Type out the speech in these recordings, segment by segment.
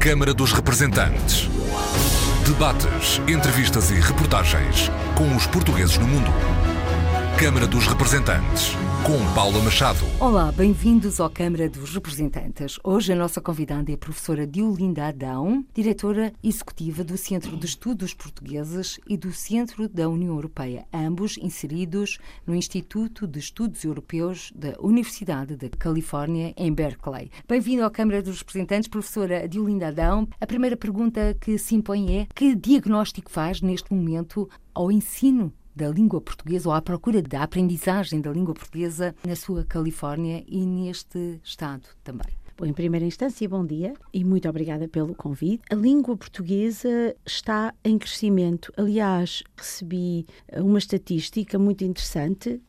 Câmara dos Representantes. Debates, entrevistas e reportagens com os portugueses no mundo. Câmara dos Representantes, com Paula Machado. Olá, bem-vindos ao Câmara dos Representantes. Hoje a nossa convidada é a professora Diolinda Adão, diretora executiva do Centro de Estudos Portugueses e do Centro da União Europeia, ambos inseridos no Instituto de Estudos Europeus da Universidade da Califórnia, em Berkeley. Bem-vindo à Câmara dos Representantes, professora Diolinda Adão. A primeira pergunta que se impõe é que diagnóstico faz neste momento ao ensino da língua portuguesa ou à procura da aprendizagem da língua portuguesa na sua Califórnia e neste estado também. Bom, em primeira instância, bom dia e muito obrigada pelo convite. A língua portuguesa está em crescimento. Aliás, recebi uma estatística muito interessante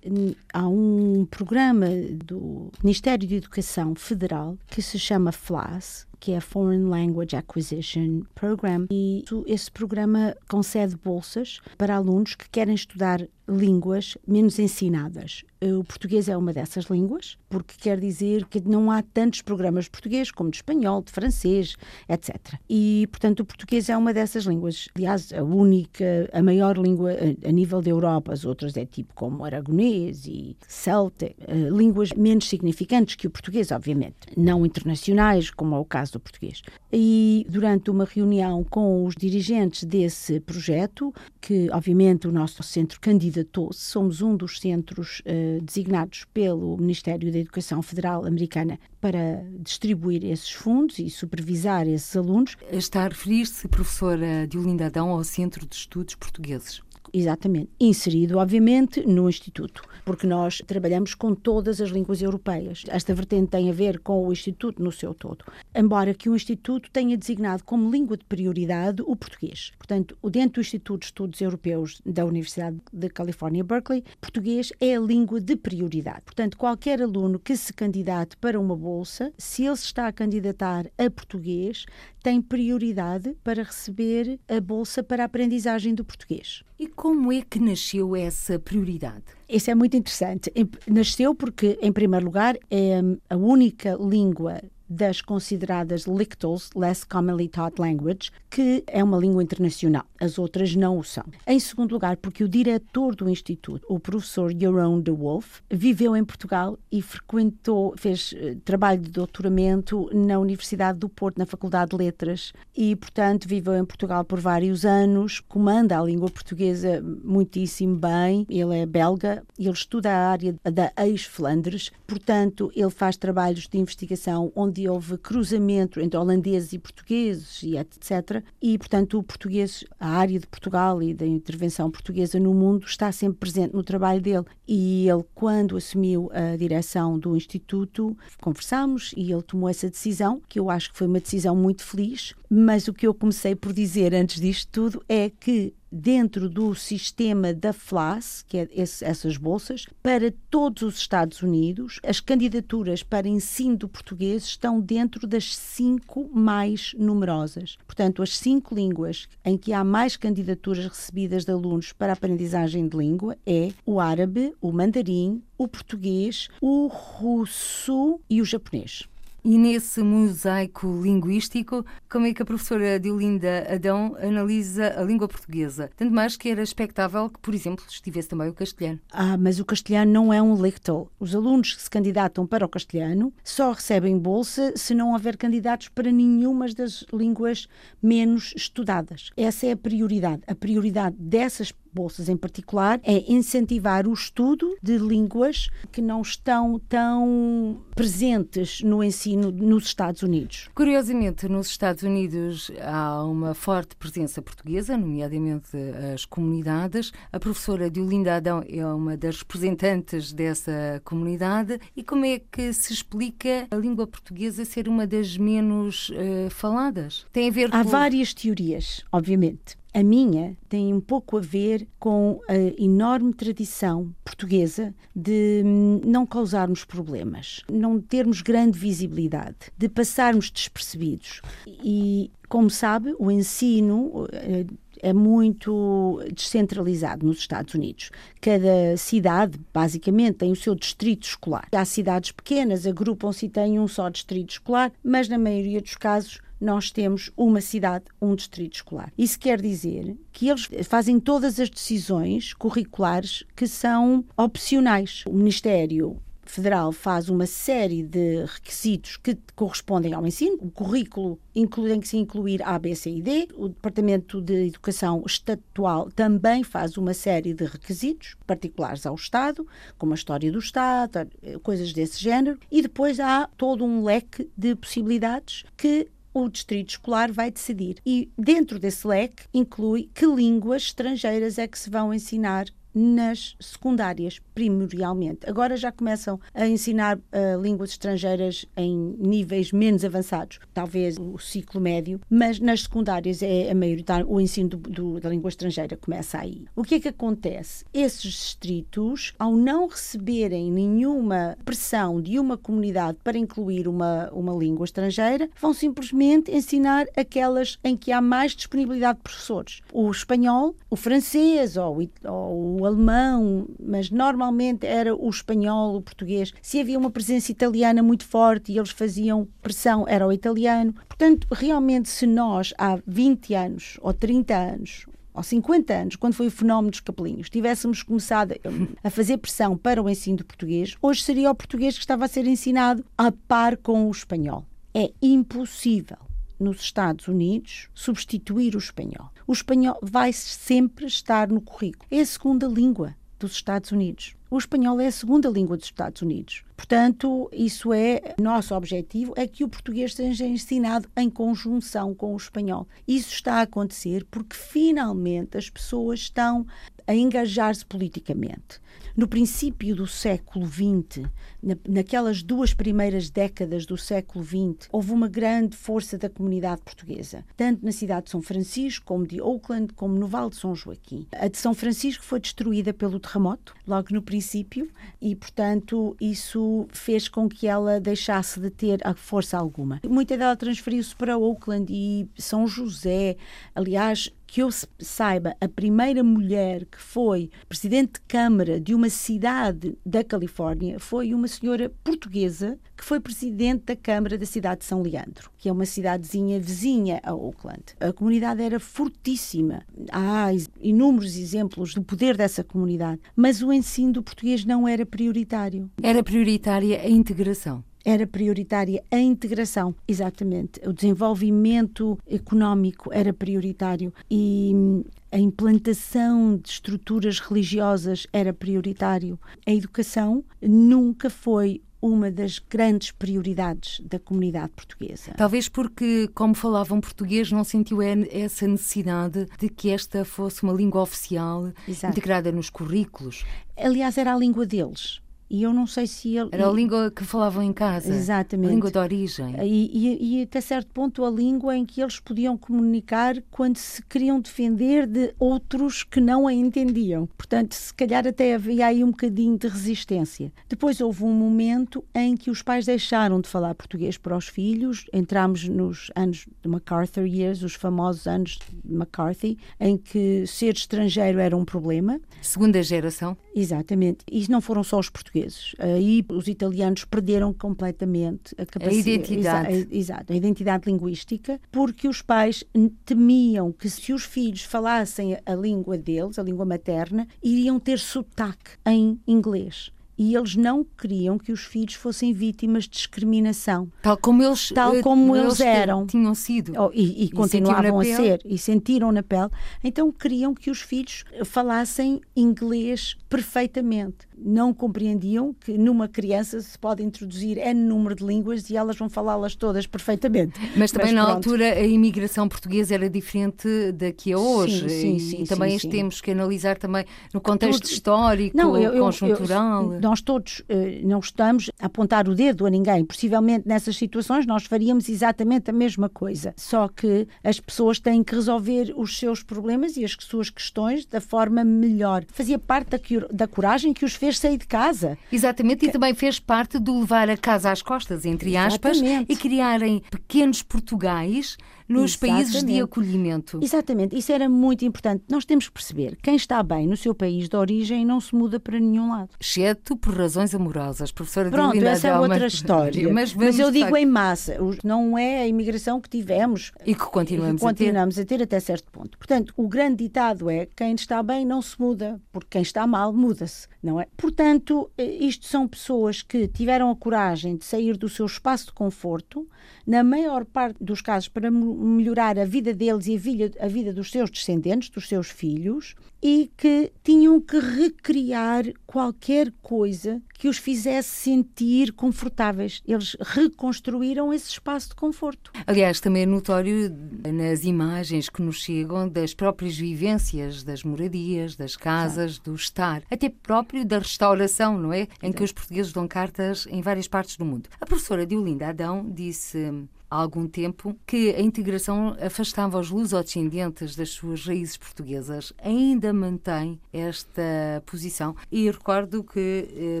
há um programa do Ministério de Educação Federal que se chama FLAS, que é Foreign Language Acquisition Program, e esse programa concede bolsas para alunos que querem estudar línguas menos ensinadas. O português é uma dessas línguas, porque quer dizer que não há tantos programas de português como de espanhol, de francês, etc. E, portanto, o português é uma dessas línguas. Aliás, a única, a maior língua a nível da Europa, as outras é tipo como aragonês, e celta, eh, línguas menos significantes que o português, obviamente, não internacionais, como é o caso do português. E durante uma reunião com os dirigentes desse projeto, que obviamente o nosso centro candidatou-se, somos um dos centros uh, designados pelo Ministério da Educação Federal Americana para distribuir esses fundos e supervisar esses alunos. Está a referir-se, professora Diolinda Adão, ao Centro de Estudos Portugueses. Exatamente. Inserido, obviamente, no Instituto, porque nós trabalhamos com todas as línguas europeias. Esta vertente tem a ver com o Instituto no seu todo. Embora que o Instituto tenha designado como língua de prioridade o português. Portanto, dentro do Instituto de Estudos Europeus da Universidade de Califórnia, Berkeley, português é a língua de prioridade. Portanto, qualquer aluno que se candidate para uma bolsa, se ele se está a candidatar a português, tem prioridade para receber a bolsa para a aprendizagem do português. E como é que nasceu essa prioridade? Isso é muito interessante. Nasceu porque, em primeiro lugar, é a única língua das consideradas LCTLs, Less Commonly Taught Language, que é uma língua internacional. As outras não o são. Em segundo lugar, porque o diretor do Instituto, o professor Jeroen de Wolf, viveu em Portugal e frequentou, fez uh, trabalho de doutoramento na Universidade do Porto, na Faculdade de Letras, e, portanto, viveu em Portugal por vários anos, comanda a língua portuguesa muitíssimo bem. Ele é belga, ele estuda a área da ex-Flandres, portanto, ele faz trabalhos de investigação onde houve cruzamento entre holandeses e portugueses e etc. E, portanto, o português, a área de Portugal e da intervenção portuguesa no mundo está sempre presente no trabalho dele. E ele, quando assumiu a direção do Instituto, conversámos e ele tomou essa decisão, que eu acho que foi uma decisão muito feliz. Mas o que eu comecei por dizer antes disto tudo é que dentro do sistema da FLAS, que é esse, essas bolsas, para todos os Estados Unidos. As candidaturas para ensino do português estão dentro das cinco mais numerosas. Portanto, as cinco línguas em que há mais candidaturas recebidas de alunos para a aprendizagem de língua é o árabe, o mandarim, o português, o russo e o japonês. E nesse mosaico linguístico, como é que a professora Diolinda Adão analisa a língua portuguesa? Tanto mais que era expectável que, por exemplo, estivesse também o castelhano. Ah, mas o castelhano não é um lectal. Os alunos que se candidatam para o castelhano só recebem bolsa se não houver candidatos para nenhuma das línguas menos estudadas. Essa é a prioridade. A prioridade dessas bolsas em particular, é incentivar o estudo de línguas que não estão tão presentes no ensino nos Estados Unidos. Curiosamente, nos Estados Unidos há uma forte presença portuguesa, nomeadamente as comunidades. A professora Diolinda Adão é uma das representantes dessa comunidade. E como é que se explica a língua portuguesa ser uma das menos uh, faladas? Tem a ver Há com... várias teorias, obviamente. A minha tem um pouco a ver com a enorme tradição portuguesa de hum, não causarmos problemas, não termos grande visibilidade, de passarmos despercebidos. E, como sabe, o ensino eh, é muito descentralizado nos Estados Unidos. Cada cidade, basicamente, tem o seu distrito escolar. Há cidades pequenas, agrupam-se e têm um só distrito escolar, mas na maioria dos casos nós temos uma cidade, um distrito escolar. Isso quer dizer que eles fazem todas as decisões curriculares que são opcionais. O Ministério Federal faz uma série de requisitos que correspondem ao ensino. O currículo inclui, tem que se incluir A, B, C e D. O Departamento de Educação Estatual também faz uma série de requisitos particulares ao Estado, como a história do Estado, coisas desse género. E depois há todo um leque de possibilidades que o distrito escolar vai decidir. E dentro desse leque inclui que línguas estrangeiras é que se vão ensinar nas secundárias, primordialmente. Agora já começam a ensinar uh, línguas estrangeiras em níveis menos avançados, talvez o ciclo médio, mas nas secundárias é a maioritário, o ensino do, do, da língua estrangeira começa aí. O que é que acontece? Esses distritos, ao não receberem nenhuma pressão de uma comunidade para incluir uma, uma língua estrangeira, vão simplesmente ensinar aquelas em que há mais disponibilidade de professores. O espanhol, o francês ou, ou o alemão, mas normalmente era o espanhol, o português. Se havia uma presença italiana muito forte e eles faziam pressão, era o italiano. Portanto, realmente, se nós há 20 anos ou 30 anos ou 50 anos, quando foi o fenómeno dos capelinhos, tivéssemos começado a fazer pressão para o ensino do português, hoje seria o português que estava a ser ensinado a par com o espanhol. É impossível nos Estados Unidos substituir o espanhol. O espanhol vai sempre estar no currículo. É a segunda língua dos Estados Unidos. O espanhol é a segunda língua dos Estados Unidos. Portanto, isso é nosso objetivo é que o português seja ensinado em conjunção com o espanhol. Isso está a acontecer porque finalmente as pessoas estão a engajar-se politicamente. No princípio do século XX, na, naquelas duas primeiras décadas do século XX, houve uma grande força da comunidade portuguesa, tanto na cidade de São Francisco, como de Oakland, como no Vale de São Joaquim. A de São Francisco foi destruída pelo terremoto, logo no princípio, e, portanto, isso fez com que ela deixasse de ter a força alguma. Muita dela transferiu-se para Oakland e São José. Aliás, que eu saiba, a primeira mulher que foi presidente de Câmara de uma cidade da Califórnia foi uma senhora portuguesa que foi presidente da Câmara da cidade de São Leandro, que é uma cidadezinha vizinha a Oakland. A comunidade era fortíssima. Há inúmeros exemplos do poder dessa comunidade, mas o ensino do português não era prioritário. Era prioritária a integração era prioritária a integração, exatamente. O desenvolvimento económico era prioritário e hum, a implantação de estruturas religiosas era prioritário. A educação nunca foi uma das grandes prioridades da comunidade portuguesa. Talvez porque, como falavam português, não sentiu essa necessidade de que esta fosse uma língua oficial Exato. integrada nos currículos. Aliás, era a língua deles e eu não sei se ele. Era a língua que falavam em casa. Exatamente. A língua de origem. E, e, e, até certo ponto a língua em que eles podiam comunicar quando se queriam defender de outros que não a entendiam. Portanto, se calhar até havia aí um bocadinho de resistência. Depois houve um momento em que os pais deixaram de falar português para os filhos. Entramos nos anos de MacArthur Years, os famosos anos de McCarthy, em que ser estrangeiro era um problema. Segunda geração. Exatamente. E não foram só os portugueses portugueses. Aí os italianos perderam completamente a capacidade. A identidade. Exato, a identidade linguística, porque os pais temiam que se os filhos falassem a língua deles, a língua materna, iriam ter sotaque em inglês e eles não queriam que os filhos fossem vítimas de discriminação. Tal como eles, tal eh, como eles, eles eram. Tinham sido. Oh, e, e, e continuavam a ser. E sentiram na pele. Então queriam que os filhos falassem inglês perfeitamente não compreendiam que numa criança se pode introduzir N número de línguas e elas vão falá-las todas perfeitamente. Mas também Mas, na altura a imigração portuguesa era diferente da que é hoje. Sim, sim, sim, e também sim, temos que analisar também no contexto Tudo... histórico, não, eu, conjuntural. Eu, nós todos eh, não estamos a apontar o dedo a ninguém. Possivelmente nessas situações nós faríamos exatamente a mesma coisa. Só que as pessoas têm que resolver os seus problemas e as suas questões da forma melhor. Fazia parte da, da coragem que os fez ter saído de casa. Exatamente, que... e também fez parte do levar a casa às costas, entre aspas, Exatamente. e criarem pequenos Portugais nos Exatamente. países de acolhimento. Exatamente, isso era muito importante. Nós temos que perceber, quem está bem no seu país de origem não se muda para nenhum lado. Exceto por razões amorosas, professora Pronto, Dilina essa é outra história. Mas, mas eu digo em massa, não é a imigração que tivemos e que continuamos, e que continuamos a, ter. a ter até certo ponto. Portanto, o grande ditado é quem está bem não se muda, porque quem está mal muda-se, não é? Portanto, eh, isto são pessoas que tiveram a coragem de sair do seu espaço de conforto, na maior parte dos casos para melhorar a vida deles e a vida, a vida dos seus descendentes, dos seus filhos, e que tinham que recriar qualquer coisa que os fizesse sentir confortáveis. Eles reconstruíram esse espaço de conforto. Aliás, também é notório nas imagens que nos chegam das próprias vivências das moradias, das casas, do estar, até próprio da restauração, não é? Em que os portugueses dão cartas em várias partes do mundo. A professora Diolinda Adão disse há algum tempo que a integração afastava os lusodescendentes das suas raízes portuguesas. Ainda mantém esta posição e recordo que eh,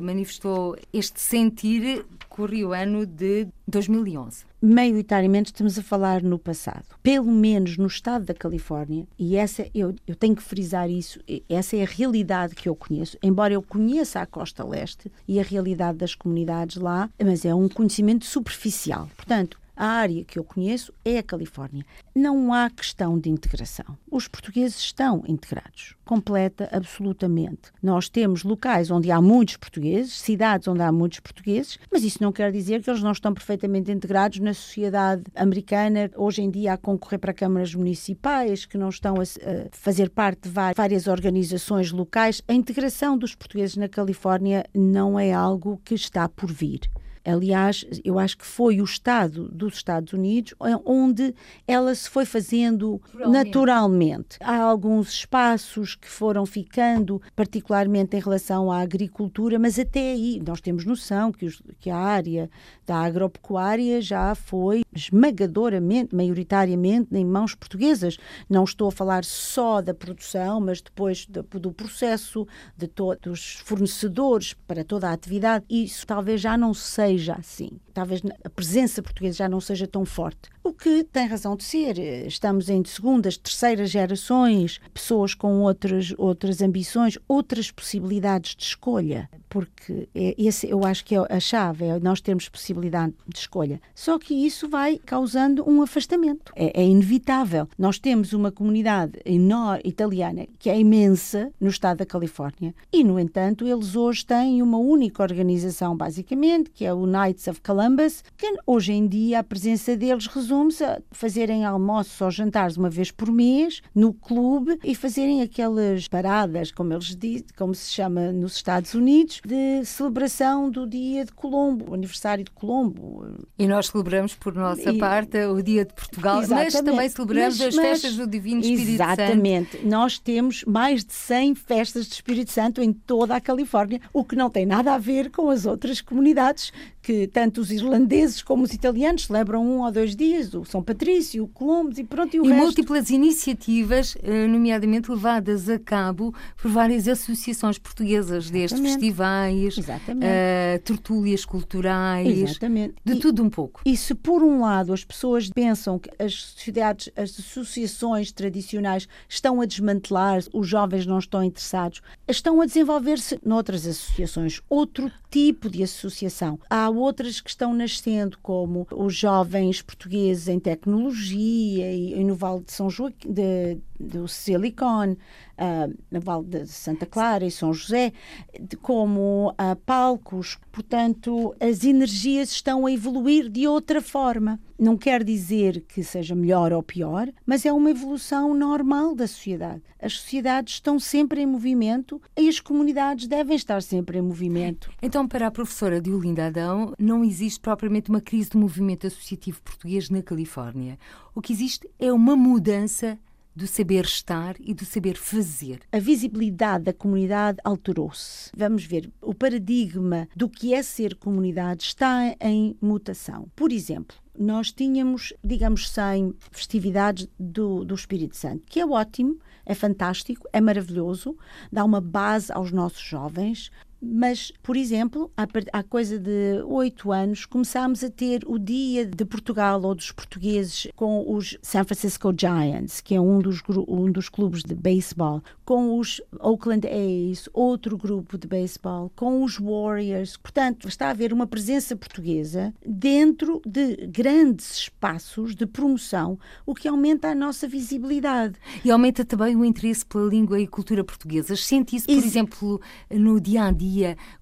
manifestou este sentir corria o ano de 2011 maioritariamente estamos a falar no passado. Pelo menos no estado da Califórnia, e essa eu, eu tenho que frisar isso, essa é a realidade que eu conheço, embora eu conheça a costa leste e a realidade das comunidades lá, mas é um conhecimento superficial. Portanto, a área que eu conheço é a Califórnia. Não há questão de integração. Os portugueses estão integrados, completa, absolutamente. Nós temos locais onde há muitos portugueses, cidades onde há muitos portugueses, mas isso não quer dizer que eles não estão perfeitamente integrados na sociedade americana, hoje em dia a concorrer para câmaras municipais, que não estão a, fazer parte de várias organizações locais. A integração dos portugueses na Califórnia não é algo que está por vir. Aliás, eu acho que foi o Estado dos Estados Unidos onde ela se foi fazendo naturalmente. naturalmente. Há alguns espaços que foram ficando, particularmente em relação à agricultura, mas até aí nós temos noção que, os, que a área da agropecuária já foi esmagadoramente, maioritariamente, em mãos portuguesas. Não estou a falar só da produção, mas depois do, do processo, de todos os fornecedores para toda a atividade. Isso talvez já não seja assim. Talvez a presença portuguesa já não seja tão forte. O que tem razão de ser. Estamos em segundas, terceiras gerações, pessoas com outras, outras ambições, outras possibilidades de escolha. Porque é, esse, eu acho que é a chave, é nós termos possibilidade de escolha. Só que isso vai causando um afastamento. É, é inevitável. Nós temos uma comunidade enorme, italiana que é imensa no estado da Califórnia e, no entanto, eles hoje têm uma única organização, basicamente, que é o Knights of Columbus, que hoje em dia a presença deles resume resume-se a fazerem almoços ou jantares uma vez por mês no clube e fazerem aquelas paradas, como eles dizem, como se chama nos Estados Unidos, de celebração do dia de Colombo, o aniversário de Colombo. E nós celebramos por nossa e... parte o dia de Portugal, mas também celebramos mas, as mas, festas do Divino Espírito exatamente. Santo. Exatamente. Nós temos mais de 100 festas de Espírito Santo em toda a Califórnia, o que não tem nada a ver com as outras comunidades que tanto os irlandeses como os italianos celebram um ou dois dias, o São Patrício, o Colombos e pronto, e o e resto. múltiplas iniciativas, eh, nomeadamente levadas a cabo por várias associações portuguesas, desde festivais, uh, tertúlias culturais, Exatamente. de e, tudo um pouco. E se por um lado as pessoas pensam que as sociedades, as associações tradicionais estão a desmantelar, os jovens não estão interessados, estão a desenvolver-se noutras associações, outro tipo de associação. Há outras que estão nascendo, como os jovens portugueses em tecnologia e, e no Vale de São Joaquim, do Silicon, uh, na Vale de Santa Clara e São José, como uh, palcos. Portanto, as energias estão a evoluir de outra forma. Não quer dizer que seja melhor ou pior, mas é uma evolução normal da sociedade. As sociedades estão sempre em movimento e as comunidades devem estar sempre em movimento. Então, para a professora Diolinda Adão, não existe propriamente uma crise do movimento associativo português na Califórnia. O que existe é uma mudança do saber estar e do saber fazer. A visibilidade da comunidade alterou-se. Vamos ver, o paradigma do que é ser comunidade está em mutação. Por exemplo, nós tínhamos, digamos, 100 festividades do, do Espírito Santo, que é ótimo, é fantástico, é maravilhoso, dá uma base aos nossos jovens, Mas, por exemplo, há, há coisa de oito anos, começámos a ter o Dia de Portugal ou dos portugueses com os San Francisco Giants, que é um dos, um dos clubes de beisebol, com os Oakland A's, outro grupo de beisebol, com os Warriors. Portanto, está a haver uma presença portuguesa dentro de grandes espaços de promoção, o que aumenta a nossa visibilidade. E aumenta também o interesse pela língua e cultura portuguesas. Sente isso, por isso. exemplo, no dia a dia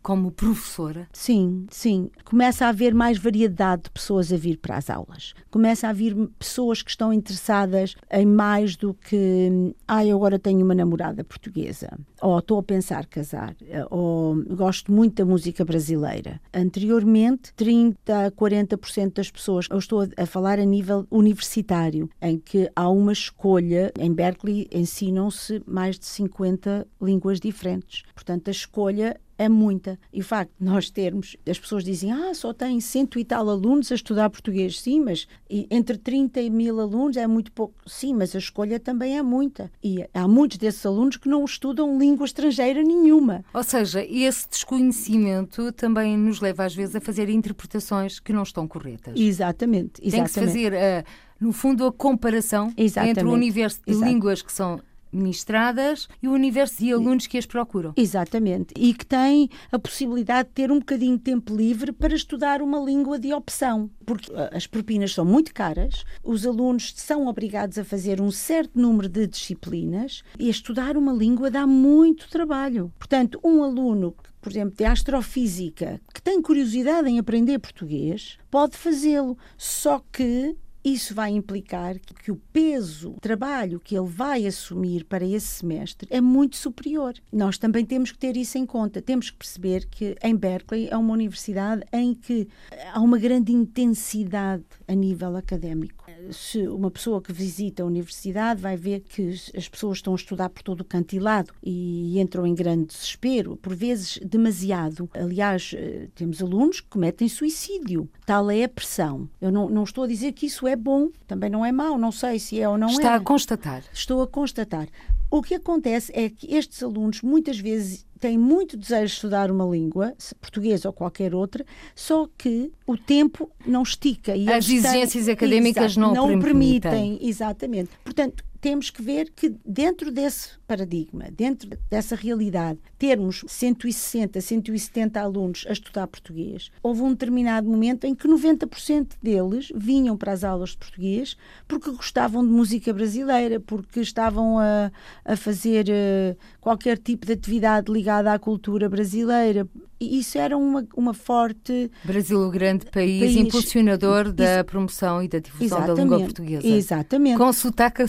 como professora? Sim, sim. Começa a haver mais variedade de pessoas a vir para as aulas. Começa a vir pessoas que estão interessadas em mais do que, ah, agora tenho uma namorada portuguesa, ou estou a pensar casar, ou gosto muito da música brasileira. Anteriormente, 30 a 40% das pessoas, eu estou a falar a nível universitário, em que há uma escolha, em Berkeley ensinam-se mais de 50 línguas diferentes. Portanto, a escolha é muita. E o facto de nós termos, as pessoas dizem, ah, só tem cento e tal alunos a estudar português. Sim, mas entre 30 e mil alunos é muito pouco. Sim, mas a escolha também é muita. E há muitos desses alunos que não estudam língua estrangeira nenhuma. Ou seja, esse desconhecimento também nos leva às vezes a fazer interpretações que não estão corretas. Exatamente. exatamente. Tem que se fazer, uh, no fundo, a comparação exatamente. entre o universo de Exato. línguas que são ministradas e o universo de alunos que as procuram. Exatamente. E que têm a possibilidade de ter um bocadinho de tempo livre para estudar uma língua de opção. Porque ah, as propinas são muito caras, os alunos são obrigados a fazer um certo número de disciplinas e estudar uma língua dá muito trabalho. Portanto, um aluno por exemplo, de astrofísica, que tem curiosidade em aprender português, pode fazê-lo. Só que isso vai implicar que o peso, o trabalho que ele vai assumir para esse semestre é muito superior. Nós também temos que ter isso em conta. Temos que perceber que em Berkeley é uma universidade em que há uma grande intensidade a nível académico. Se uma pessoa que visita a universidade vai ver que as pessoas estão a estudar por todo o cantilado e entram em grande desespero, por vezes demasiado. Aliás, eh, temos alunos que cometem suicídio. Tal é a pressão. Eu não, não estou a dizer que isso é bom, também não é mau, não sei se é ou não Está é. Está a constatar. Estou a constatar. O que acontece é que estes alunos muitas vezes têm muito desejo de estudar uma língua, portuguesa ou qualquer outra, só que o tempo não estica. E As exigências têm, académicas exato, não, não permitem. permitem. Exatamente. Portanto, temos que ver que dentro desse paradigma, dentro dessa realidade, termos 160, 170 alunos a estudar português, houve um determinado momento em que 90% deles vinham para as aulas de português porque gostavam de música brasileira, porque estavam a, a fazer uh, qualquer tipo de atividade ligada à cultura brasileira, isso era uma, uma forte. Brasil, o grande país, país impulsionador da promoção e da difusão da língua portuguesa. Exatamente. Com sotaque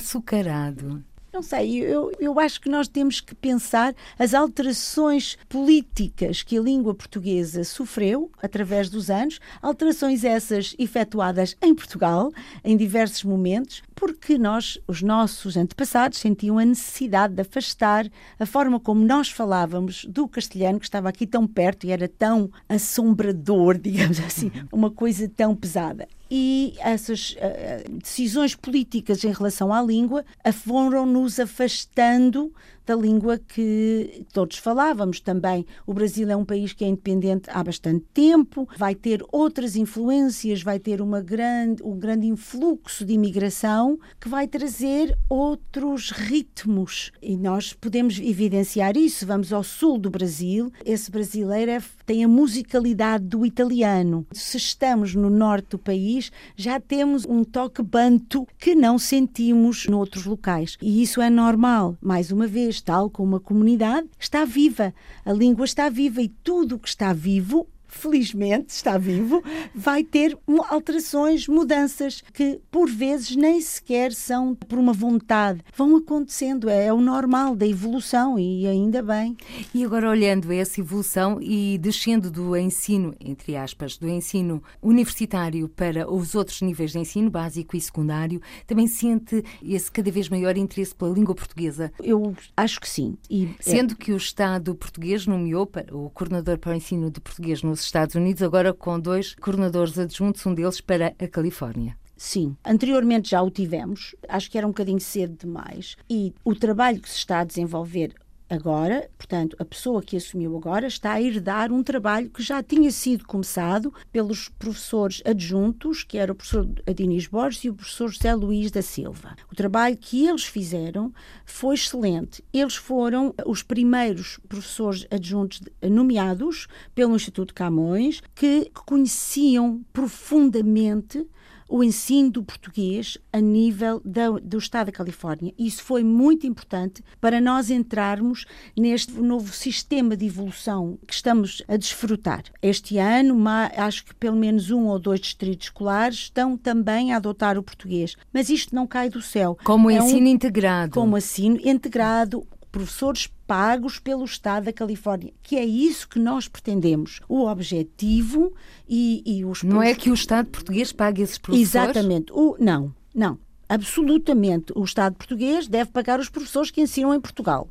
Não sei, eu, eu acho que nós temos que pensar as alterações políticas que a língua portuguesa sofreu através dos anos, alterações essas efetuadas em Portugal, em diversos momentos, porque nós, os nossos antepassados, sentiam a necessidade de afastar a forma como nós falávamos do castelhano, que estava aqui tão perto e era tão assombrador, digamos assim, uma coisa tão pesada. E essas uh, decisões políticas em relação à língua foram nos afastando da língua que todos falávamos também. O Brasil é um país que é independente há bastante tempo, vai ter outras influências, vai ter uma grande, um grande influxo de imigração que vai trazer outros ritmos. E nós podemos evidenciar isso. Vamos ao sul do Brasil, esse brasileiro é, tem a musicalidade do italiano. Se estamos no norte do país, já temos um toque banto que não sentimos noutros locais. E isso é normal. Mais uma vez, tal como a comunidade, está viva. A língua está viva e tudo o que está vivo felizmente está vivo, vai ter alterações, mudanças que por vezes nem sequer são por uma vontade, vão acontecendo, é, é o normal da evolução e ainda bem. E agora olhando essa evolução e descendo do ensino, entre aspas, do ensino universitário para os outros níveis de ensino, básico e secundário, também sente esse cada vez maior interesse pela língua portuguesa? Eu acho que sim. E, é Sendo é... que o Estado português nomeou o coordenador para o ensino de português no Estados Unidos, agora com dois coordenadores adjuntos, um deles para a Califórnia. Sim, anteriormente já o tivemos, acho que era um bocadinho cedo demais, e o trabalho que se está a desenvolver agora, portanto, a pessoa que assumiu agora está a herdar um trabalho que já tinha sido começado pelos professores adjuntos, que era o professor Adinis Borges e o professor José Luís da Silva. O trabalho que eles fizeram foi excelente. Eles foram os primeiros professores adjuntos nomeados pelo Instituto Camões que conheciam profundamente o ensino do português a nível da, do Estado da Califórnia. Isso foi muito importante para nós entrarmos neste novo sistema de evolução que estamos a desfrutar. Este ano, acho que pelo menos um ou dois distritos escolares estão também a adotar o português. Mas isto não cai do céu. Como é ensino um, integrado. Como ensino integrado, professores pagos pelo Estado da Califórnia, que é isso que nós pretendemos. O objetivo e, e os. Não é que o Estado português pague esses professores? Exatamente. O, não, não. Absolutamente. O Estado português deve pagar os professores que ensinam em Portugal.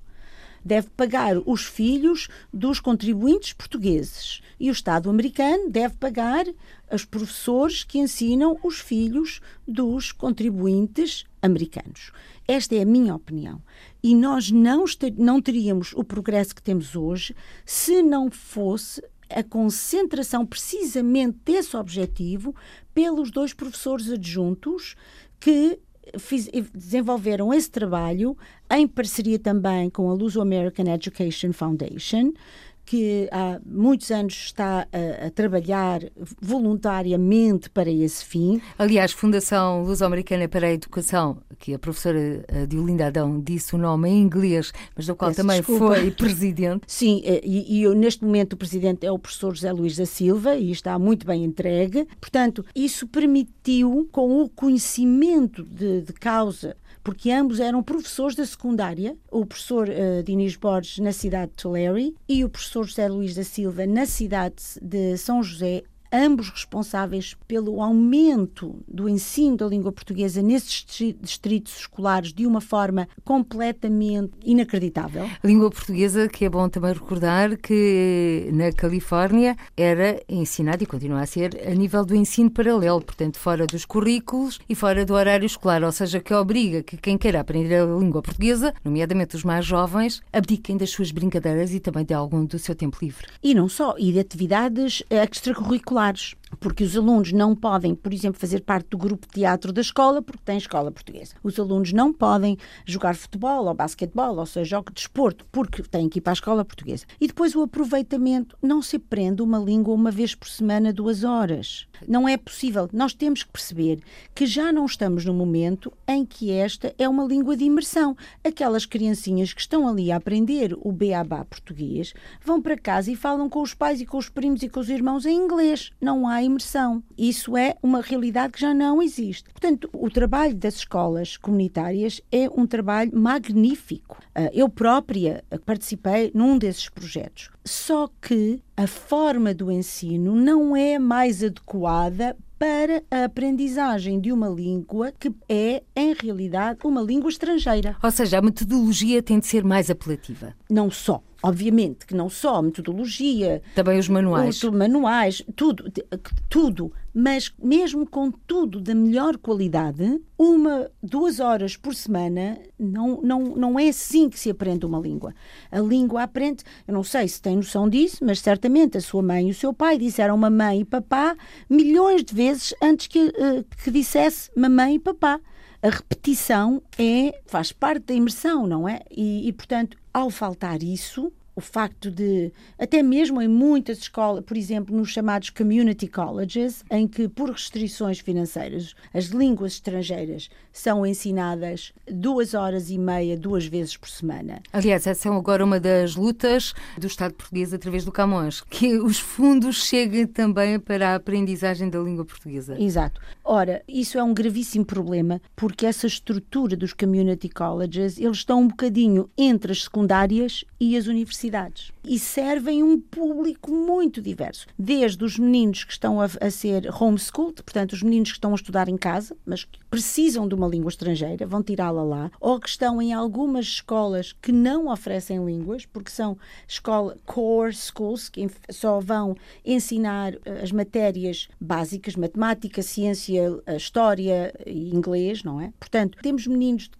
Deve pagar os filhos dos contribuintes portugueses. E o Estado americano deve pagar os professores que ensinam os filhos dos contribuintes americanos. Esta é a minha opinião. E nós não, não teríamos o progresso que temos hoje se não fosse a concentração precisamente desse objetivo pelos dois professores adjuntos que fiz, desenvolveram esse trabalho em parceria também com a Luso American Education Foundation, que há muitos anos está a, a, trabalhar voluntariamente para esse fim. Aliás, Fundação Luso-Americana para a Educação, que a professora Diolinda Adão disse o nome em inglês, mas do qual Peço também desculpa. foi presidente. Sim, eh, e, e neste momento o presidente é o professor José Luís da Silva e está muito bem entregue. Portanto, isso permitiu, com o conhecimento de, de causa porque ambos eram professores da secundária, o professor uh, Diniz Borges na cidade de Tulare e o professor José Luís da Silva na cidade de São José, ambos responsáveis pelo aumento do ensino da língua portuguesa nesses distritos escolares de uma forma completamente inacreditável. A língua portuguesa, que é bom também recordar que na Califórnia era ensinada e continua a ser a nível do ensino paralelo, portanto, fora dos currículos e fora do horário escolar, ou seja, que obriga que quem queira aprender a língua portuguesa, nomeadamente os mais jovens, abdiquem das suas brincadeiras e também de algum do seu tempo livre. E não só, e de atividades extracurriculares escolares porque os alunos não podem, por exemplo, fazer parte do grupo de teatro da escola porque têm escola portuguesa. Os alunos não podem jogar futebol ou basquetebol, ou seja, jogo de desporto, porque têm que ir para a escola portuguesa. E depois o aproveitamento. Não se aprende uma língua uma vez por semana, duas horas. Não é possível. Nós temos que perceber que já não estamos no momento em que esta é uma língua de imersão. Aquelas criancinhas que estão ali a aprender o beabá português vão para casa e falam com os pais e com os primos e com os irmãos em inglês. Não há imersão. Isso é uma realidade que já não existe. Portanto, o trabalho das escolas comunitárias é um trabalho magnífico. Ah, eu própria participei num desses projetos. Só que a forma do ensino não é mais adequada para a aprendizagem de uma língua que é, em realidade, uma língua estrangeira. Ou seja, a metodologia tem de ser mais apelativa. Não só. Obviamente que não só a metodologia, também os manuais, os manuais, tudo, tudo, mas mesmo com tudo da melhor qualidade, uma, duas horas por semana não, não, não é assim que se aprende uma língua. A língua aprende, eu não sei se tem noção disso, mas certamente a sua mãe e o seu pai disseram mamãe e papá milhões de vezes antes que, uh, que dissesse mamãe e papá a repetição é faz parte da imersão, não é? E, e portanto, ao faltar isso, o facto de, até mesmo em muitas escolas, por exemplo, nos chamados community colleges, em que por restrições financeiras as línguas estrangeiras são ensinadas duas horas e meia, duas vezes por semana. Aliás, essa é agora uma das lutas do Estado português através do Camões, que os fundos cheguem também para a aprendizagem da língua portuguesa. Exato. Ora, isso é um gravíssimo problema, porque essa estrutura dos community colleges, eles estão um bocadinho entre as secundárias e as universidades. E servem um público muito diverso. Desde os meninos que estão a, a ser homeschooled, portanto, os meninos que estão a estudar em casa, mas que precisam de uma língua estrangeira, vão tirá-la lá, ou que estão em algumas escolas que não oferecem línguas, porque são escola core schools, que só vão ensinar eh, as matérias básicas, matemática, ciência Geografia, História e Inglês, não é? Portanto, temos meninos,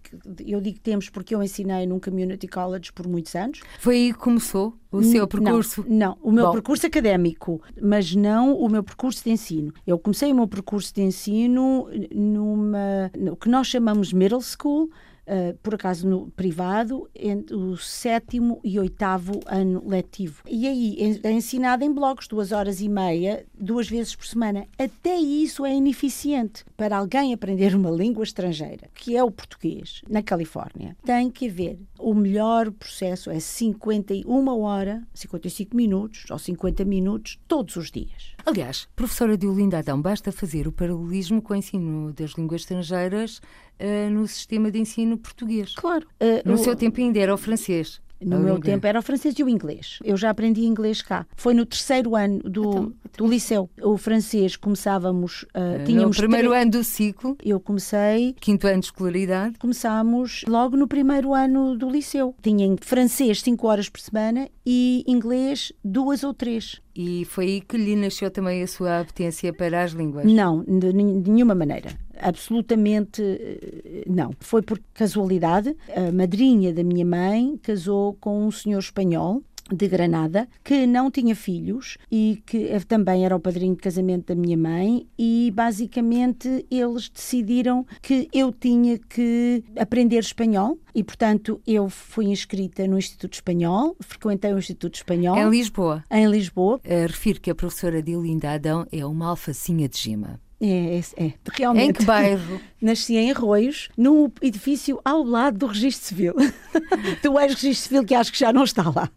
eu digo temos porque eu ensinei num community college por muitos anos. Foi aí que começou o seu percurso? Não, não o meu Bom. percurso académico, mas não o meu percurso de ensino. Eu comecei o meu percurso de ensino numa, no que nós chamamos middle school, uh, por acaso no privado, entre o sétimo e oitavo ano letivo. E aí é ensinado em blocos, duas horas e meia, duas vezes por semana. Até isso é ineficiente para alguém aprender uma língua estrangeira, que é o português, na Califórnia. Tem que haver o melhor processo é 51 hora, 55 minutos ou 50 minutos todos os dias. Aliás, professora Diolinda Adão, basta fazer o paralelismo com o ensino das línguas estrangeiras uh, no sistema de ensino português. Claro. Uh, no o... seu tempo ainda era o francês. No meu inglês. tempo era o francês e o inglês. Eu já aprendi inglês cá. Foi no terceiro ano do, então, então... do liceu. O francês começávamos. Uh, tínhamos no primeiro ano do ciclo. Eu comecei. Quinto ano de escolaridade. Começámos logo no primeiro ano do liceu. Tinha francês 5 horas por semana e inglês duas ou três. E foi aí que lhe nasceu também a sua apetência para as línguas? Não, de nenhuma maneira. Absolutamente eh, não. Foi por casualidade. A madrinha da minha mãe casou com um senhor espanhol de Granada, que não tinha filhos e que também era o padrinho de casamento da minha mãe, e basicamente eles decidiram que eu tinha que aprender espanhol e, portanto, eu fui inscrita no Instituto Espanhol, frequentei o Instituto Espanhol. Em Lisboa. Em Lisboa. Uh, refiro que a professora Dilinda Adão é uma alfacinha de gema. É, é, é, realmente. Em que bairro? Nasci em Arroios, num edifício ao lado do Registro Civil. tu és Registro Civil, que acho que já não está lá.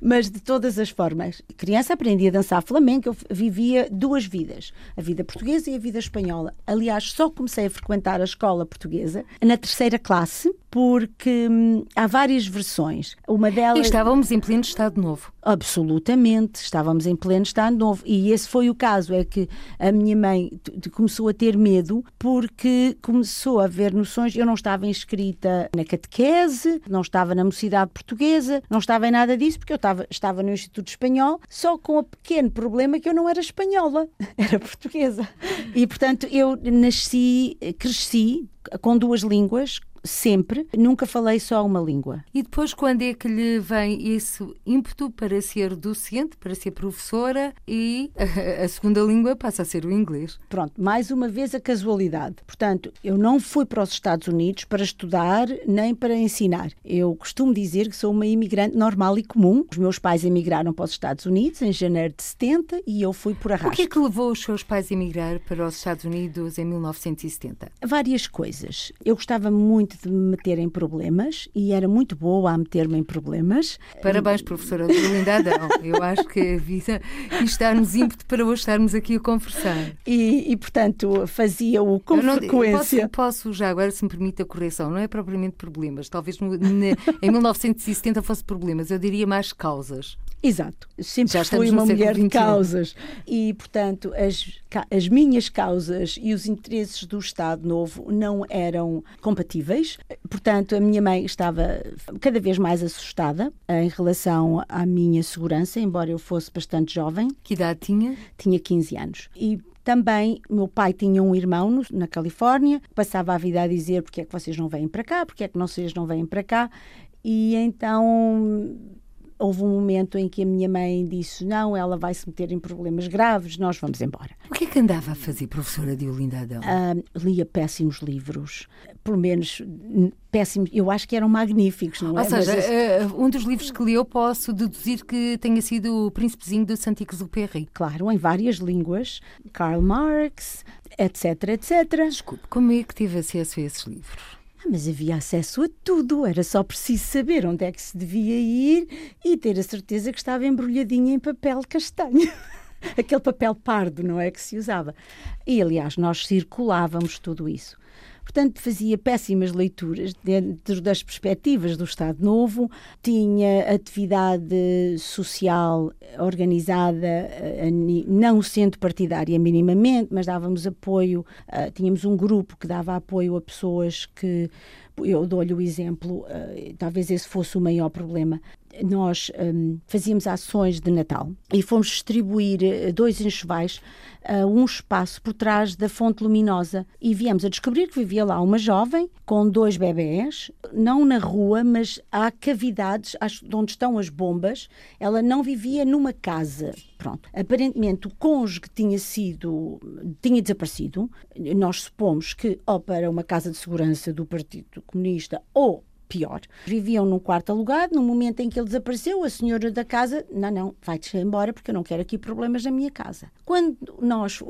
Mas de todas as formas, criança aprendi a dançar flamenco, eu vivia duas vidas, a vida portuguesa e a vida espanhola. Aliás, só comecei a frequentar a escola portuguesa na terceira classe, porque hum, há várias versões. Uma delas. E estávamos em pleno Estado Novo. Absolutamente, estávamos em pleno Estado Novo. E esse foi o caso: é que a minha mãe começou a ter medo porque começou a ver noções. Eu não estava inscrita na catequese, não estava na mocidade portuguesa, não estava em nada disso, porque eu estava, estava no Instituto Espanhol, só com o pequeno problema que eu não era espanhola, era portuguesa. E, portanto, eu nasci, cresci com duas línguas, sempre, nunca falei só uma língua. E depois, quando é que lhe vem esse ímpeto para ser docente, para ser professora e a, a, segunda língua passa a ser o inglês? Pronto, mais uma vez a casualidade. Portanto, eu não fui para os Estados Unidos para estudar nem para ensinar. Eu costumo dizer que sou uma imigrante normal e comum. Os meus pais emigraram para os Estados Unidos em janeiro de 70 e eu fui por arrasto. O que é que levou os seus pais a emigrar para os Estados Unidos em 1970? Várias coisas. Eu gostava muito muito de me meter em problemas e era muito boa a meter-me em problemas. Parabéns, professora Linda Adão. Eu acho que a vida está-nos ímpeto para hoje estarmos aqui a conversar. E, e portanto, fazia-o com não, frequência. Posso, posso, já agora, se me permite a correção, não é propriamente problemas. Talvez no, ne, em 1970 fosse problemas, eu diria mais causas. Exato. Sempre Já fui uma mulher de causas. E, portanto, as, as minhas causas e os interesses do Estado Novo não eram compatíveis. Portanto, a minha mãe estava cada vez mais assustada em relação à minha segurança, embora eu fosse bastante jovem. Que idade tinha? Tinha 15 anos. E também, meu pai tinha um irmão na Califórnia, passava a vida a dizer porque é que vocês não vêm para cá, porque é que vocês não vêm para cá. E então houve um momento em que a minha mãe disse: Não, ela vai se meter em problemas graves, nós vamos embora. O que é que andava a fazer, professora Diolinda Adão? Uh, lia péssimos livros, pelo menos péssimos, eu acho que eram magníficos, não é? Ou seja, Mas, uh, um dos livros que li eu posso deduzir que tenha sido o Príncipezinho do Saint-Exupéry. Claro, em várias línguas, Karl Marx, etc, etc. Desculpe, como é que tive acesso a esses livros? Ah, mas havia acesso a tudo, era só preciso saber onde é que se devia ir e ter a certeza que estava embrulhadinha em papel castanho. Aquele papel pardo, não é? Que se usava. E, aliás, nós circulávamos tudo isso. Portanto, fazia péssimas leituras dentro das perspectivas do Estado Novo, tinha atividade social organizada, eh, não sendo partidária minimamente, mas dávamos apoio, eh, tínhamos um grupo que dava apoio a pessoas que eu dou-lhe o exemplo, uh, talvez esse fosse o maior problema. Nós um, fazíamos ações de Natal e fomos distribuir eh, dois enxovais a um espaço por trás da fonte luminosa e viemos a descobrir que vivia lá uma jovem com dois bebés, não na rua, mas há cavidades onde estão as bombas. Ela não vivia numa casa. Pronto. Aparentemente o cônjuge tinha sido, tinha desaparecido. Nós supomos que ou para uma casa de segurança do Partido Comunista ou pior. Viviam num quarto alugado, no momento em que ele desapareceu, a senhora da casa, não, não, vai-te embora porque eu não quero aqui problemas na minha casa. Quando nós,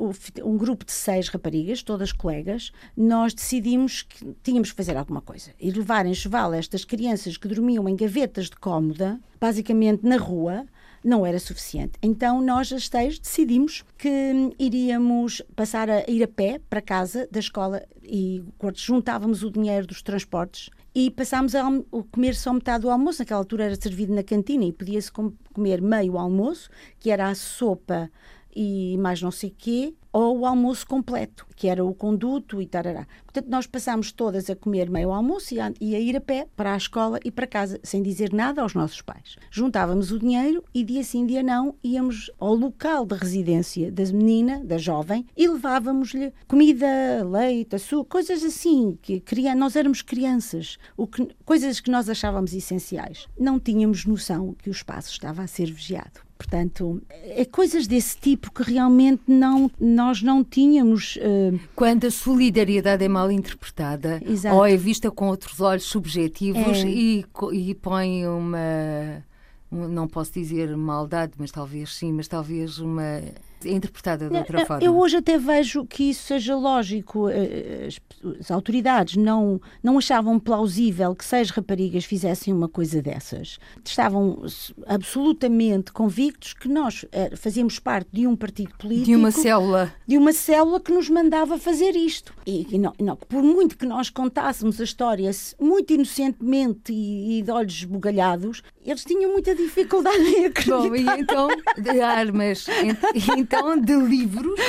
um grupo de seis raparigas, todas colegas, nós decidimos que tínhamos que fazer alguma coisa e levar em cheval estas crianças que dormiam em gavetas de cómoda, basicamente na rua, não era suficiente. Então nós, as seis, decidimos que iríamos passar a ir a pé para casa da escola e juntávamos o dinheiro dos transportes e passámos a comer só metade do almoço. Naquela altura era servido na cantina e podia-se comer meio almoço, que era a sopa e mais não sei quê, ou o almoço completo, que era o conduto e tarará. Portanto, nós passámos todas a comer meio almoço e a, e a, ir a pé para a escola e para casa, sem dizer nada aos nossos pais. Juntávamos o dinheiro e dia sim, dia não, íamos ao local de residência da menina, da jovem, e levávamos-lhe comida, leite, açúcar, coisas assim, que criança, nós éramos crianças, o que, coisas que nós achávamos essenciais. Não tínhamos noção que o espaço estava a ser vigiado. Portanto, é coisas desse tipo que realmente não, nós não tínhamos. Uh... Quando a solidariedade é mal interpretada Exato. ou é vista com outros olhos subjetivos é. e, e põe uma. Não posso dizer maldade, mas talvez sim, mas talvez uma interpretada de outra forma. Eu hoje até vejo que isso seja lógico. Eh, as, as, autoridades não, não achavam plausível que seis raparigas fizessem uma coisa dessas. Estavam absolutamente convictos que nós eh, fazíamos parte de um partido político. De uma célula. De uma célula que nos mandava fazer isto. E, e não, não, por muito que nós contássemos a história muito inocentemente e, e de olhos esbugalhados, eles tinham muita dificuldade em acreditar. Bom, e então, de armas, então, de livros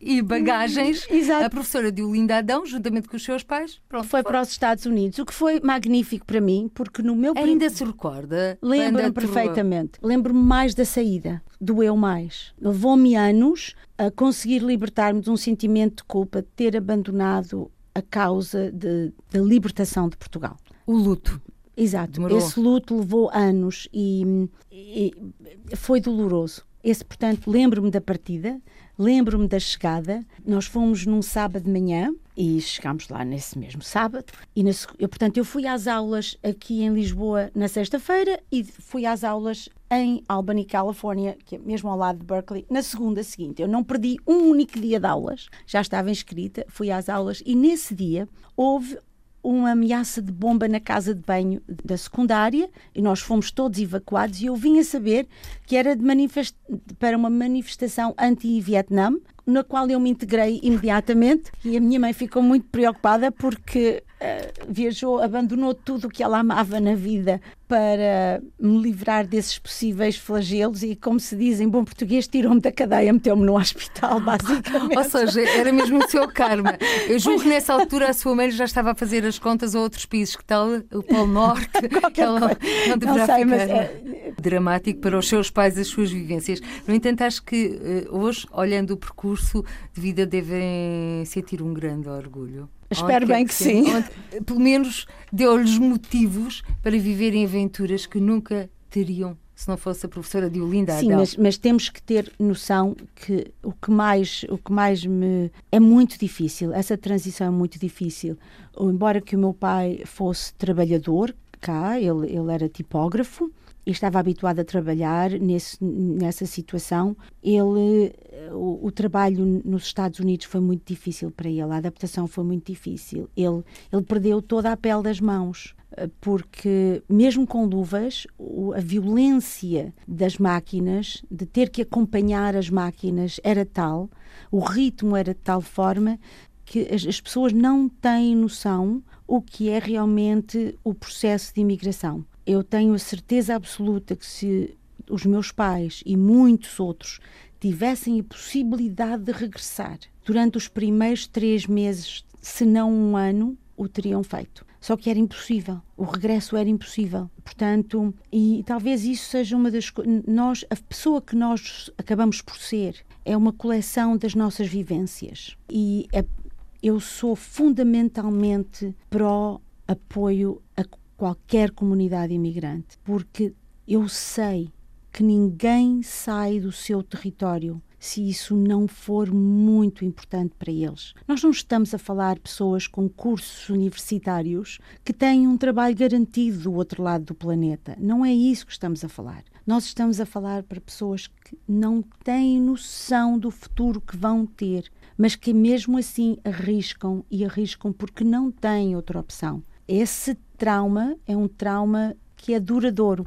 e bagagens, Exato. a professora Diolinda Adão, juntamente com os seus pais, pronto, foi, foi, para os Estados Unidos, o que foi magnífico para mim, porque no meu... Ainda prim... se recorda? Lembro-me perfeitamente. Lembro-me mais da saída. Doeu mais. Levou-me anos a conseguir libertar-me de um sentimento de culpa de ter abandonado a causa da libertação de Portugal. O luto. Exato. Demorou. Esse luto levou anos e, e foi doloroso. Esse, portanto, lembro-me da partida, lembro-me da chegada. Nós fomos num sábado de manhã e chegámos lá nesse mesmo sábado. E, na, eu, portanto, eu fui às aulas aqui em Lisboa na sexta-feira e fui às aulas em Albany, Califórnia, que é mesmo ao lado de Berkeley, na segunda seguinte. Eu não perdi um único dia de aulas, já estava inscrita, fui às aulas e nesse dia houve uma ameaça de bomba na casa de banho da secundária e nós fomos todos evacuados e eu vim a saber que era para uma manifestação anti-Vietnã, na qual eu me integrei imediatamente e a minha mãe ficou muito preocupada porque uh, viajou, abandonou tudo o que ela amava na vida para me livrar desses possíveis flagelos e, como se diz em bom português, tirou-me da cadeia, meteu-me no hospital, basicamente. Ou seja, era mesmo o seu karma. Eu julgo que nessa altura a sua mãe já estava a fazer as contas a outros países, que tal o Polo Norte? ela não deverá não sei, mas, é... dramático para os seus pais, as suas vivências. No entanto, acho que eh, hoje, olhando o percurso de vida, devem sentir um grande orgulho. Espero bem que, que sim. Onde, pelo menos deu-lhes motivos para viverem aventuras que nunca teriam se não fosse a professora de Olinda Sim, mas, mas, temos que ter noção que o que mais o que mais me é muito difícil. Essa transição é muito difícil. Embora que o meu pai fosse trabalhador cá, ele, ele era tipógrafo e estava habituado a trabalhar nesse, nessa situação. Ele, o, o, trabalho nos Estados Unidos foi muito difícil para ele, a adaptação foi muito difícil. Ele, ele perdeu toda a pele das mãos eh, porque mesmo com luvas, a violência das máquinas, de ter que acompanhar as máquinas, era tal, o ritmo era de tal forma que as pessoas não têm noção o que é realmente o processo de imigração eu tenho a certeza absoluta que se os meus pais e muitos outros tivessem a possibilidade de regressar durante os primeiros três meses, se não um ano, o teriam feito. Só que era impossível, o regresso era impossível. Portanto, e talvez isso seja uma das nós a pessoa que nós acabamos por ser é uma coleção das nossas vivências. E é, eu sou fundamentalmente pró apoio a qualquer comunidade imigrante, porque eu sei que ninguém sai do seu território se isso não for muito importante para eles. Nós não estamos a falar de pessoas com cursos universitários que têm um trabalho garantido do outro lado do planeta. Não é isso que estamos a falar. Nós estamos a falar para pessoas que não têm noção do futuro que vão ter, mas que mesmo assim arriscam e arriscam porque não têm outra opção. Esse trauma é um trauma que é duradouro.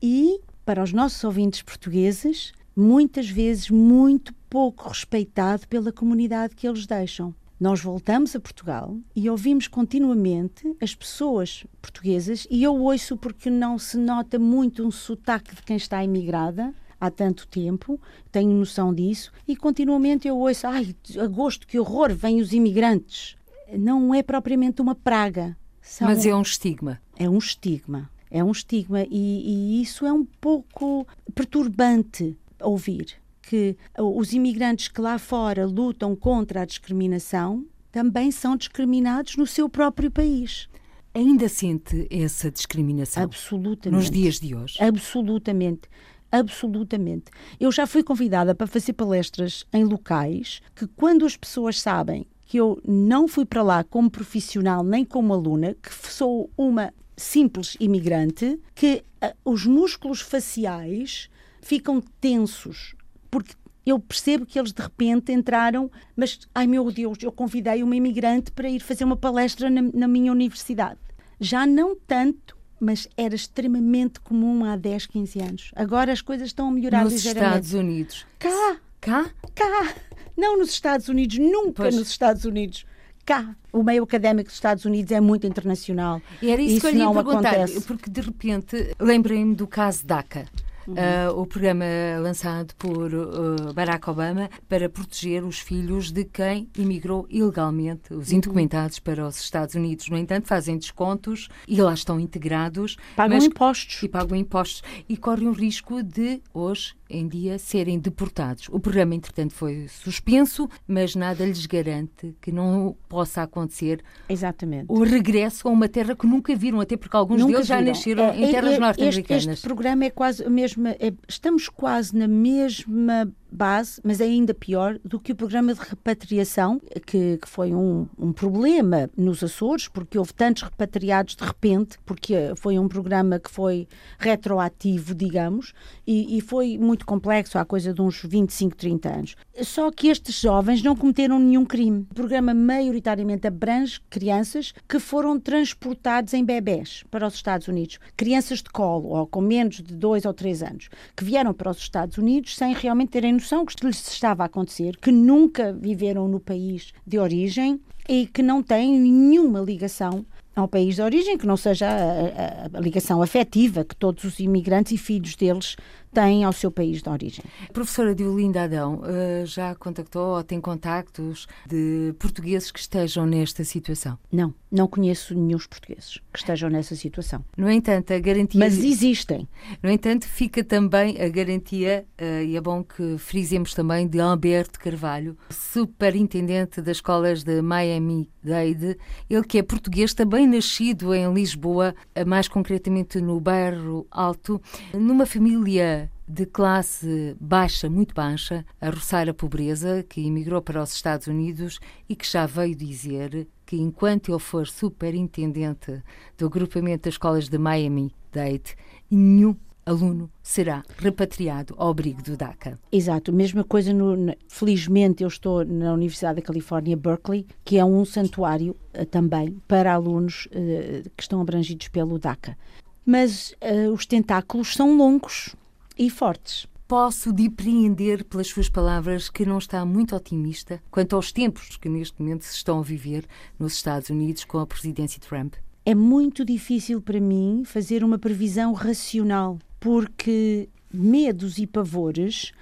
E, para os nossos ouvintes portugueses, muitas vezes muito pouco respeitado pela comunidade que eles deixam. Nós voltamos a Portugal e ouvimos continuamente as pessoas portuguesas, e eu ouço porque não se nota muito um sotaque de quem está imigrada há tanto tempo, tenho noção disso, e continuamente eu ouço: ai, agosto, que horror, vêm os imigrantes. Não é propriamente uma praga. São... Mas é um estigma. É um estigma. É um estigma, e, e isso é um pouco perturbante ouvir que os imigrantes que lá fora lutam contra a discriminação também são discriminados no seu próprio país. Ainda sente essa discriminação? Absolutamente. Nos dias de hoje? Absolutamente. Absolutamente. Eu já fui convidada para fazer palestras em locais que, quando as pessoas sabem que eu não fui para lá como profissional nem como aluna, que sou uma simples imigrante, que uh, os músculos faciais ficam tensos, porque eu percebo que eles de repente entraram, mas ai meu Deus, eu convidei uma imigrante para ir fazer uma palestra na, na minha universidade. Já não tanto, mas era extremamente comum há 10, 15 anos. Agora as coisas estão a melhorar nos ligeiramente. Nos Estados Unidos. Cá. Cá? Cá. Não nos Estados Unidos, nunca pois. nos Estados Unidos. Cá. O meio académico dos Estados Unidos é muito internacional. E era isso, isso que eu lhe ia perguntar, acontece. porque de repente lembrei-me do caso DACA uhum. uh, o programa lançado por uh, Barack Obama para proteger os filhos de quem imigrou ilegalmente, os uhum. indocumentados, para os Estados Unidos. No entanto, fazem descontos e lá estão integrados. Pagam mas, impostos. E pagam impostos. E correm o risco de, hoje em dia, serem deportados. O programa, entretanto, foi suspenso, mas nada lhes garante que não possa acontecer Exatamente. o regresso a uma terra que nunca viram, até porque alguns nunca deles viram. já nasceram é, em terras é, norte-americanas. Este, este programa é quase mesmo mesma, é, estamos quase na mesma base, mas é ainda pior do que o programa de repatriação, que, que foi um, um, problema nos Açores, porque houve tantos repatriados de repente, porque foi um programa que foi retroativo, digamos, e, e foi muito complexo, há coisa de uns 25, 30 anos. Só que estes jovens não cometeram nenhum crime. O programa maioritariamente abrange crianças que foram transportados em bebés para os Estados Unidos, crianças de colo, ou com menos de 2 ou 3 anos, que vieram para os Estados Unidos sem realmente terem noção que lhes estava a acontecer, que nunca viveram no país de origem e que não têm nenhuma ligação ao país de origem, que não seja a, a, a, ligação afetiva que todos os imigrantes e filhos deles têm ao seu país de origem. Professora Diolinda Adão, eh, já contactou ou tem contactos de portugueses que estejam nesta situação? Não, não conheço nenhum portugueses que estejam nessa situação. No entanto, a garantia... Mas existem. No entanto, fica também a garantia, eh, e é bom que frisemos também, de Alberto Carvalho, superintendente das escolas de Miami-Dade, ele que é português, também nascido em Lisboa, mais concretamente no bairro Alto, numa família de classe baixa, muito baixa, a roçar a pobreza, que emigrou para os Estados Unidos e que já veio dizer que enquanto ele for superintendente do agrupamento das escolas de Miami-Dade, nenhum aluno será repatriado ao abrigo do DACA. Exato, mesma coisa, no, felizmente eu estou na Universidade da Califórnia, Berkeley, que é um santuário uh, também para alunos uh, que estão abrangidos pelo DACA. Mas uh, os tentáculos são longos e fortes. Posso depreender pelas suas palavras que não está muito otimista quanto aos tempos que neste momento se estão a viver nos Estados Unidos com a presidência Trump? É muito difícil para mim fazer uma previsão racional porque medos e pavores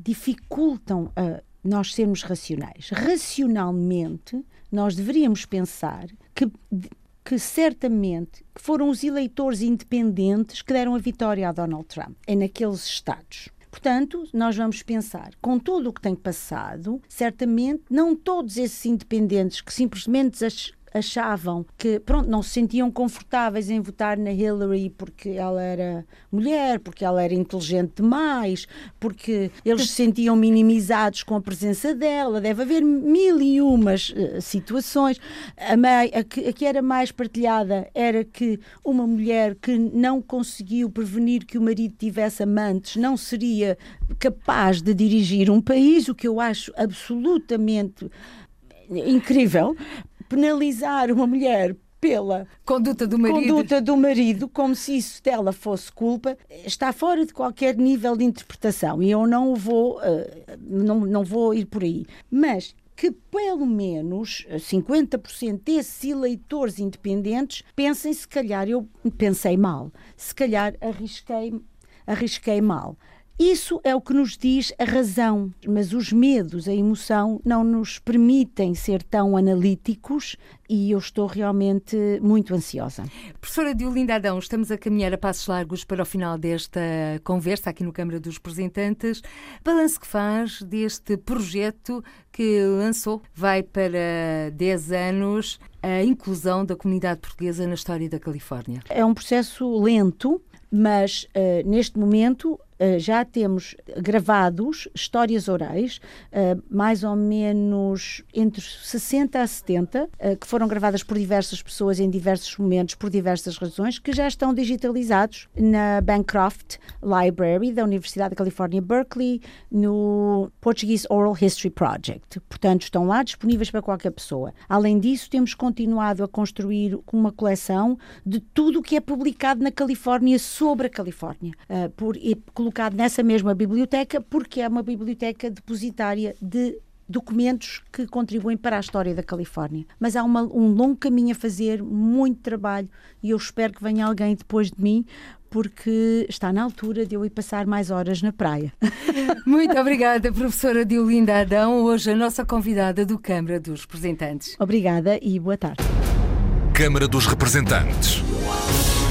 dificultam a nós sermos racionais. Racionalmente, nós deveríamos pensar que que certamente foram os eleitores independentes que deram a vitória a Donald Trump, é naqueles estados. Portanto, nós vamos pensar, com tudo o que tem passado, certamente não todos esses independentes que simplesmente achavam que pronto não se sentiam confortáveis em votar na Hillary porque ela era mulher, porque ela era inteligente demais, porque eles se sentiam minimizados com a presença dela. Deve haver mil e umas uh, situações. A, a, que, a que era mais partilhada era que uma mulher que não conseguiu prevenir que o marido tivesse amantes não seria capaz de dirigir um país, o que eu acho absolutamente incrível, penalizar uma mulher pela conduta do marido. conduta do marido, como se isso dela fosse culpa, está fora de qualquer nível de interpretação e eu não vou, uh, não, não vou ir por aí. Mas que pelo menos 50% desses eleitores independentes pensem, se calhar eu pensei mal, se calhar arrisquei, arrisquei mal. Isso é o que nos diz a razão, mas os medos, a emoção, não nos permitem ser tão analíticos e eu estou realmente muito ansiosa. Professora Diolinda Adão, estamos a caminhar a passos largos para o final desta conversa aqui no Câmara dos Representantes. Balanço que faz deste projeto que lançou, vai para 10 anos, a inclusão da comunidade portuguesa na história da Califórnia? É um processo lento, mas uh, neste momento eh, já temos gravados histórias orais, uh, mais ou menos entre 60 a 70, uh, eh, que foram gravadas por diversas pessoas em diversos momentos, por diversas razões, que já estão digitalizados na Bancroft Library da Universidade da Califórnia, Berkeley, no Portuguese Oral History Project. Portanto, estão lá disponíveis para qualquer pessoa. Além disso, temos continuado a construir uma coleção de tudo o que é publicado na Califórnia sobre a Califórnia, por, e colocado nessa mesma biblioteca, porque é uma biblioteca depositária de documentos que contribuem para a história da Califórnia. Mas há uma, um longo caminho a fazer, muito trabalho, e eu espero que venha alguém depois de mim, porque está na altura de eu ir passar mais horas na praia. Muito obrigada, professora Diolinda Adão, hoje a nossa convidada do Câmara dos Representantes. Obrigada e boa tarde. Câmara dos Representantes.